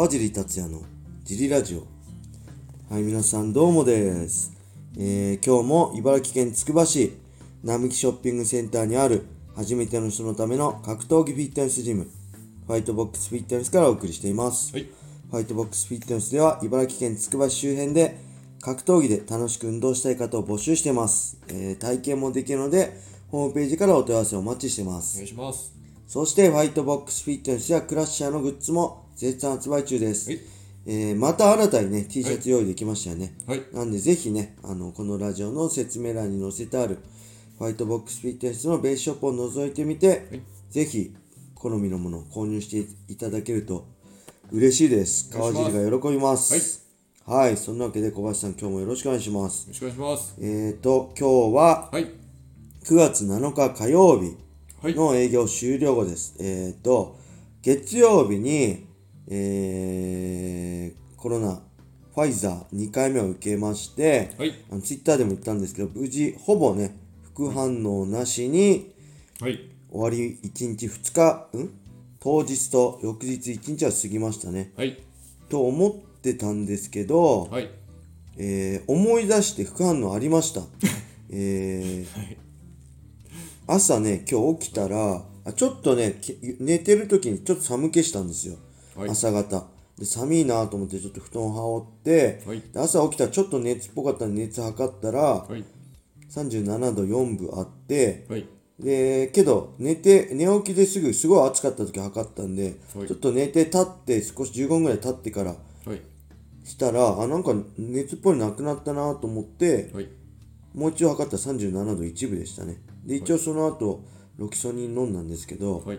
川尻達也のジリラジオ。はい皆さんどうもです、えー今日も茨城県つくば市並木ショッピングセンターにある初めての人のための格闘技フィットネスジムファイトボックスフィットネスからお送りしています、はい。ファイトボックスフィットネスでは茨城県つくば市周辺で格闘技で楽しく運動したい方を募集しています、えー体験もできるのでホームページからお問い合わせをお待ちしています。お願いします。そして、ファイトボックスフィットネスやクラッシャーのグッズも絶賛発売中です。はいえーまた新たにね、T シャツ用意できましたよね。はいなんで、ぜひね、あの、このラジオの説明欄に載せてある、ファイトボックスフィットネスのベースショップを覗いてみて、はいぜひ、好みのものを購入していただけると嬉しいです。川尻が喜びます。はい。そんなわけで、小林さん、今日もよろしくお願いします。よろしくお願いします。えーと、今日は、はい。9月7日火曜日はいの営業終了後です。えっ、と、月曜日に、えーコロナ、ファイザー2回目を受けまして、はい。あのツイッターでも言ったんですけど、無事、ほぼね、副反応なしに、はい。終わり1日2日、ん？当日と翌日1日は過ぎましたね。はい。と思ってたんですけど、はい。えー思い出して副反応ありました。えーはい。朝ね今日起きたらあちょっとねき寝てる時にちょっと寒気したんですよ、はい朝方で寒いなと思ってちょっと布団を羽織って、はいで朝起きたらちょっと熱っぽかったんで熱測ったらはい。37度4分あってはい。でけど寝て寝起きですぐすごい暑かった時測ったんで、はいちょっと寝て立って少し15分ぐらい経ってからはい。したらあなんか熱っぽいのなくなったなと思って、はい。もう一度測ったら37度1分でしたね。で、一応その後、ロキソニン飲んだんですけど、はい。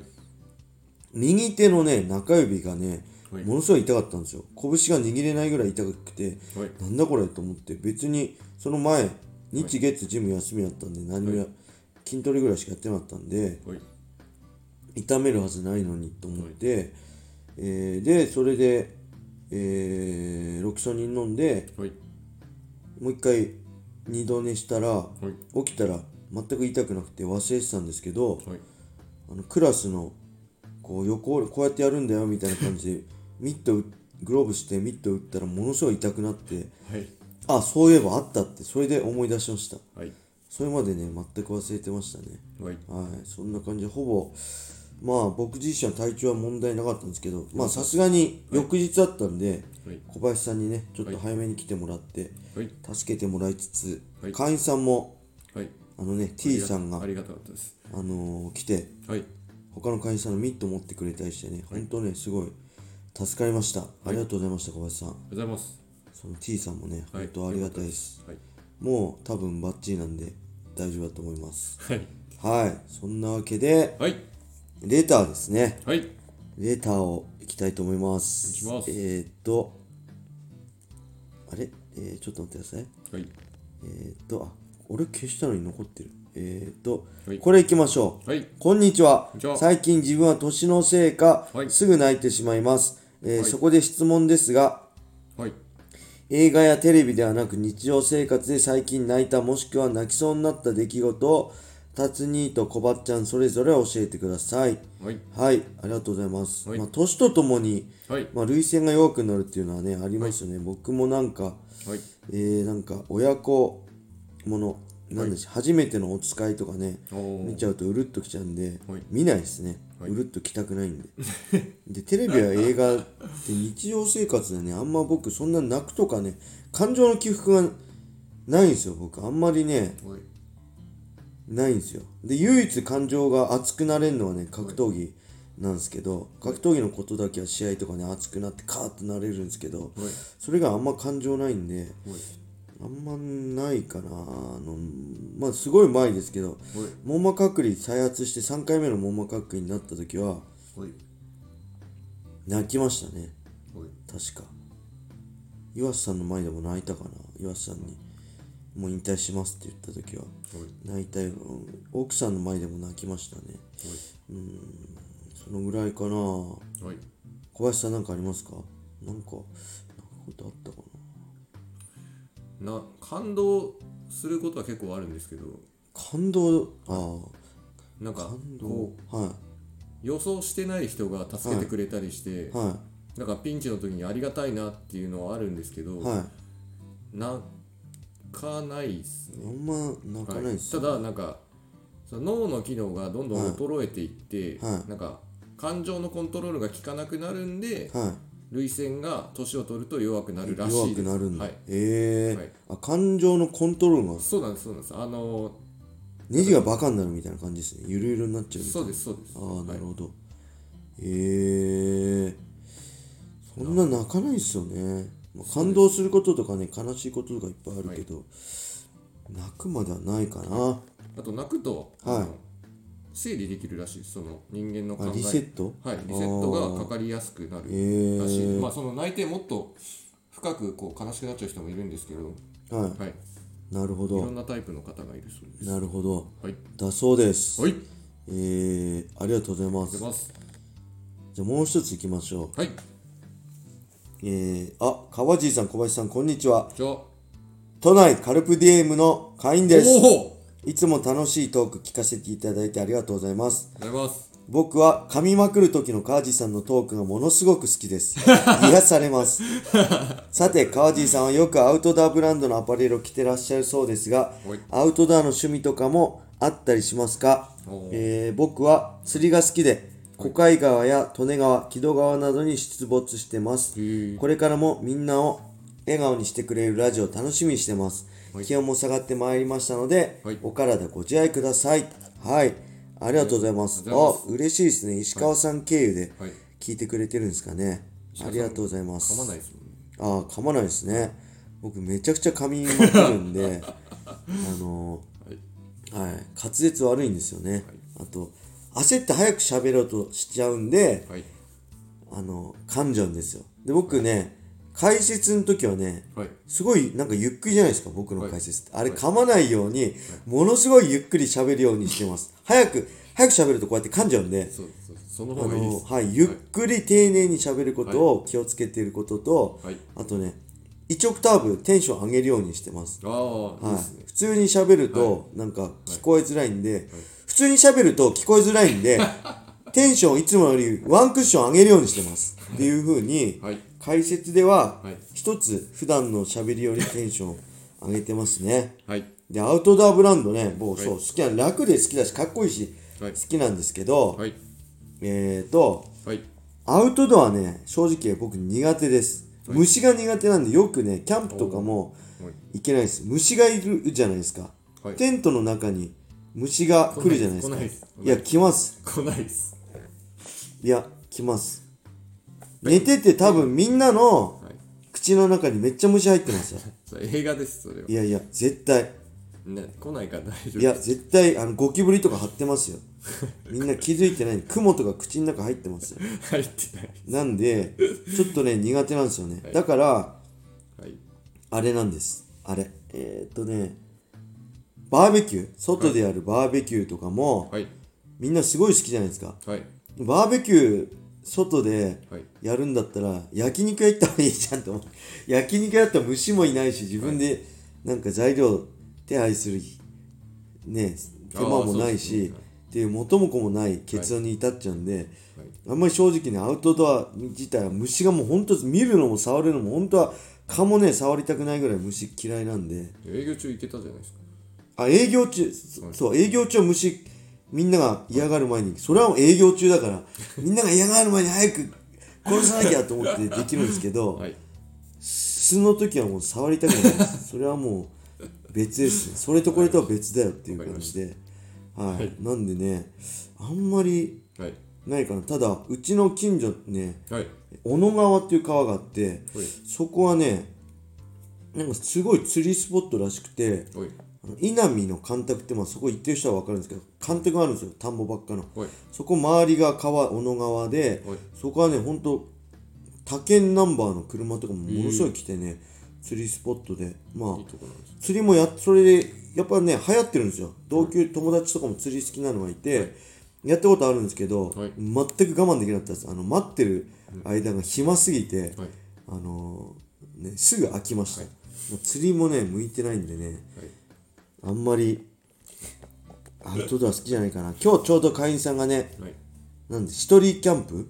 右手のね、中指がね、はいものすごい痛かったんですよ。拳が握れないぐらい痛くて、はい。なんだこれと思って、別にその前、日月ジム休みだったんで、何もや、筋トレぐらいしかやってなかったんで、はい。痛めるはずないのにと思って、えーで、それで、えーロキソニン飲んで、はい。もう一回二度寝したら、はい。起きたら全く痛くなくて忘れてたんですけど、はい。あのクラスのこう横こうやってやるんだよみたいな感じで ミット打グローブしてミット打ったらものすごい痛くなってはい。あそういえばあったってそれで思い出しましたはい。それまでね全く忘れてましたねはい。はいそんな感じでほぼまあ僕自身は体調は問題なかったんですけどまあさすがに翌日だったんではい。小林さんにねちょっと早めに来てもらってはい。助けてもらいつつはい会員さんもはい。あのね T さんがありがたかったです。あのー来てはい。他の会員さんのミット持ってくれたりしてね、本当ね、すごい助かりました。ありがとうございました、小林さん。ありがとうございます。その T さんもね、はい本当ありがたいです。はい。もう多分バッチリなんで大丈夫だと思います。はい。はい、そんなわけで、はい。レターですね。はい。レターをいきたいと思います。ますえー、っと、あれ？えー、ちょっと待ってください。はい。えー、っと、あ、俺消したのに残ってる。えー、っと、はいこれいきましょう。はい。こんにちは最近自分は年のせいか、はいすぐ泣いてしまいます、えーはいそこで質問ですがはい。映画やテレビではなく日常生活で最近泣いたもしくは泣きそうになった出来事を達兄とこばっちゃんそれぞれ教えてくださいはい。はいありがとうございます、はいまあ、年とともに、はい。まあ、涙腺が弱くなるっていうのはねありますよね、僕もなんかはい。えー、なんか親子ものなんでしょう、初めてのお使いとかね見ちゃうとうるっときちゃうんで、はい。見ないですね、はい。うるっときたくないんで。でテレビや映画って日常生活でねあんま僕そんな泣くとかね感情の起伏がないんですよ僕。あんまりねはい。ないんですよ。で唯一感情が熱くなれるのはね格闘技なんですけど格闘技のことだけは試合とかね熱くなってカーッとなれるんですけどはい。それがあんま感情ないんではい。あんまないかな。あのまあすごい前ですけどはい。網膜剥離再発して3回目の網膜剥離になった時ははい。泣きましたね。はい。確か。岩瀬さんの前でも泣いたかな。岩瀬さんにもう引退しますって言った時は泣いたよ。うん奥さんの前でも泣きましたね。そのぐらいかな。小林さんなんかありますか？なんか泣くことあったかなな、感動することは結構あるんですけど、感動あなんか、は予想してない人が助けてくれたりして、い。はなんかピンチの時にありがたいなっていうのはあるんですけど、はい。泣かないですね、あんま泣かないですただなんかその脳の機能がどんどん衰えていって、はい。なんか感情のコントロールが効かなくなるんでは涙腺が年を取ると弱くなるいらしいです。弱くなるんだ、はい、ええ。はい。あ感情のコントロールが。そうなんです。そうなんです。あのネジがバカになるみたいな感じですね。ゆるゆるになっちゃうそうですそうです。なああなるほど、ええ。そんな泣かないですよね、まあ、感動することとかね悲しいこととかいっぱいあるけど、泣くまではないかな、あと泣くと、はい整理できるらしいですその人間の考え。あリセット？はいリセットがかかりやすくなるえらしい。えまあその泣いてもっと深くこう悲しくなっちゃう人もいるんですけど。ははい。いなるほいろどんなタイプの方がいるそうです。なるほど。はい。だそうです、はい。えー、ありがとうございます。出ます。じゃあもう一ついきましょう。はい。えー、あ川尻さん小林さんこんにちは。都内カルプディエムの会員です。おおいつも楽しいトーク聞かせていただいてありがとうございますありがとうございます僕は噛みまくる時の川地さんのトークがものすごく好きです。癒されます。さて、川地さんはよくアウトドアブランドのアパレルを着てらっしゃるそうですがはい、アウトドアの趣味とかもあったりしますか？おー、えー僕は釣りが好きで、小海川や利根川、木戸川などに出没してます。これからもみんなを笑顔にしてくれるラジオを楽しみにしてます。はい気温も下がってまいりましたので、はいお体ご自愛ください。はい。ありがとうございます。あ嬉しいですね。石川さん経由ではい聞いてくれてるんですかね。ありがとうございます。噛まないですもんねああ、噛まないですね。僕めちゃくちゃ噛みまくるんで、あのーはい、滑舌悪いんですよね。あと、焦って早く喋ろうとしちゃうんで、はいあの、噛んじゃうんですよ。で、僕ね、解説の時はね、はい。すごいなんかゆっくりじゃないですか、僕のはい。解説って。あれ噛まないように、ものすごいゆっくり喋るようにしてます。早く、早く喋るとこうやって噛んじゃうんで、そのあの、方がいいです。はい、ゆっくり丁寧に喋ることを気をつけていることと、はい。あとね、1オクターブテンション上げるようにしてます。はいね、普通に喋ると、なんか聞こえづらいんで、普通に喋ると聞こえづらいんで、テンションいつもよりワンクッション上げるようにしてます。っていう風に、はい解説でははい、一つ普段の喋りよりテンション上げてますね。はいで、アウトドアブランドね、もうそう、はい好きな、楽で好きだし、かっこいいし、はい好きなんですけど、はいえーと、はいアウトドアね、正直僕苦手です。虫が苦手なんでよくね、キャンプとかもはい行けないです。虫がいるじゃないですか。はいテントの中に虫が来るじゃないですか。いや、来ます。来ないですいや、来ます。寝てて多分みんなのはい口の中にめっちゃ虫入ってますよ。それ映画ですそれはいやいや、絶対。ね来ないから大丈夫いや、絶対、あの、ゴキブリとか張ってますよ。みんな気づいてない。雲とか口の中入ってますよ。入ってないなんで、ちょっとね、苦手なんですよね。だから、はいあれなんです。あれ。えー、っとね、バーベキュー外でやるバーベキューとかも、はいみんなすごい好きじゃないですか。はいバーベキュー、外ではい。やるんだったら、焼肉屋行った方がいいじゃんと思う。焼肉屋だったら虫もいないし、自分でなんか材料手配する、ね、手間もないし、ねっていう元も子もない結論に至っちゃうんで、あんまり正直ね、アウトドア自体は虫がもう本当見るのも触るのも本当は蚊もね、触りたくないぐらい虫嫌いなんで、営業中行けたじゃないですか。あ、営業中、そそう、営業中は虫、みんなが嫌がる前に、それは営業中だから、みんなが嫌がる前に早く殺さなきゃと思ってできるんですけど、はい素の時はもう触りたくないです。それはもう別ですね。それとこれとは別だよっていう感じで。はい。なんでね、あんまりはいないかな。ただ、うちの近所ね、はい小野川っていう川があって、はいそこはね、なんかすごい釣りスポットらしくて、稲見の干拓ってまあそこ行ってる人は分かるんですけど干拓があるんですよ田んぼばっかの。はい。そこ周りが川小野川で、はい。そこはねほんと他県ナンバーの車とかもものすごい来てね、釣りスポットで。まあ釣りもやそれでやっぱね流行ってるんですよ。同級友達とかも釣り好きなのがいて、やったことあるんですけど、はい。全く我慢できなかったです。あの待ってる間が暇すぎて、はい。あのーね、すぐ飽きました、もう釣りもね向いてないんでね、はいあんまりアウトドア好きじゃないかな。今日ちょうど会員さんがねはい。なんで一人キャンプ？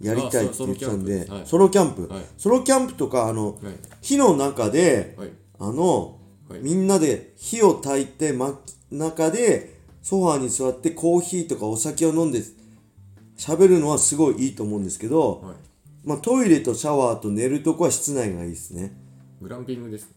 やりたいって言ってたんであソロキャンプ、はい。ソロキャンプとかあの、はい。火の中で、はい。あの、はい。みんなで火を焚いて真中でソファーに座ってコーヒーとかお酒を飲んで喋るのはすごいいいと思うんですけど、はい。まあ、トイレとシャワーと寝るとこは室内がいいですね。グランピングです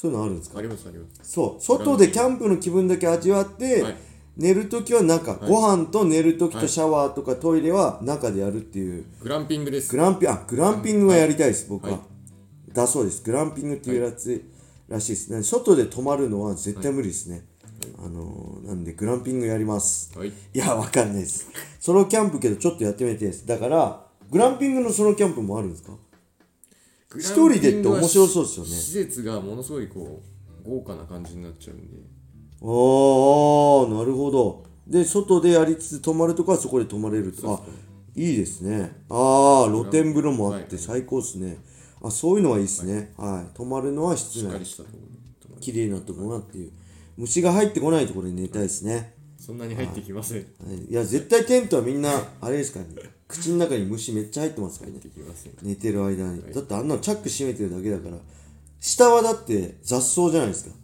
そういうのあるんですか？ありますあります。そう。外でキャンプの気分だけ味わって、はい。寝るときは中、ご飯と寝るときとシャワーとかトイレは中でやるっていう。グランピングです。グランピあグランピングはやりたいです、僕は、はい。だそうです。グランピングっていうやつらしいです。ね外で泊まるのは絶対無理ですね、あのーなんでグランピングやります。はい。いやわかんないです。ソロキャンプけどちょっとやってみてです。だからグランピングのソロキャンプもあるんですか？グ一人でって面白そうですよね。施設がものすごいこう豪華な感じになっちゃうんで。ああなるほど。で外でやりつつ泊まるとこはそこで泊まれると。あいいですね。ああ露天風呂もあって最高ですね。あそういうのはいいですね。はい。泊まるのは室内綺麗なところなっていう。虫が入ってこないところに寝たいですね、そんなに入ってきません。い、い。や絶対テントはみんなあれですからね。口の中に虫めっちゃ入ってますからね。ってきません。寝てる間に、だってあんなのチャック閉めてるだけだから下はだって雑草じゃないですか。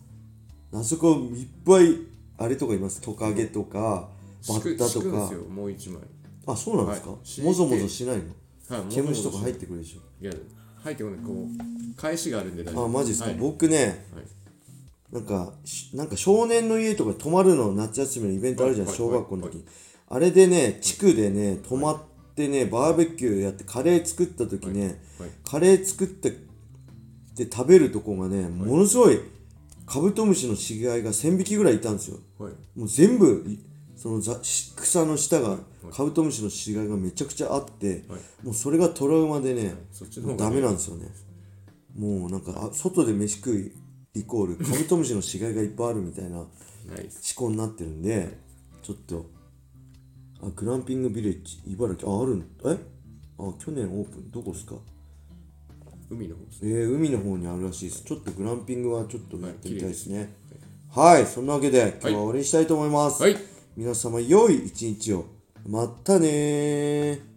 あそこいっぱいあれとかいます。トカゲとかバッタとか。敷くんですよもう一枚。あそうなんですか、はい。敷いてもぞもぞしないの？はい毛虫とか入っってくるでしょ。いや入ってこない。こう返しがあるんで大丈夫あマジですか、はい。僕ねはいなんかしなんか少年の家とかに泊まるの夏休みのイベントあるじゃん、はい小学校の時、はいあれでね地区でね泊まってねバーベキューやってカレー作った時ね、はいカレー作ってで食べるとこがね、ものすごいカブトムシの死骸が1000匹ぐらいいたんですよ。はい。もう全部いその草の下がカブトムシの死骸がめちゃくちゃあって、はい。もうそれがトラウマでね、そっちの方がダメなんですよね。もうなんかあ外で飯食いイコール カブトムシの死骸がいっぱいあるみたいな思考になってるんでちょっとあグランピングビレッジ茨城ああるんえ？あ去年オープン。どこですか？海の方ですえー、海の方にあるらしいです。ちょっとグランピングはちょっとやってみたいですね。はい、そんなわけで今日は終わりにしたいと思います、はい。皆様良い一日を。またねー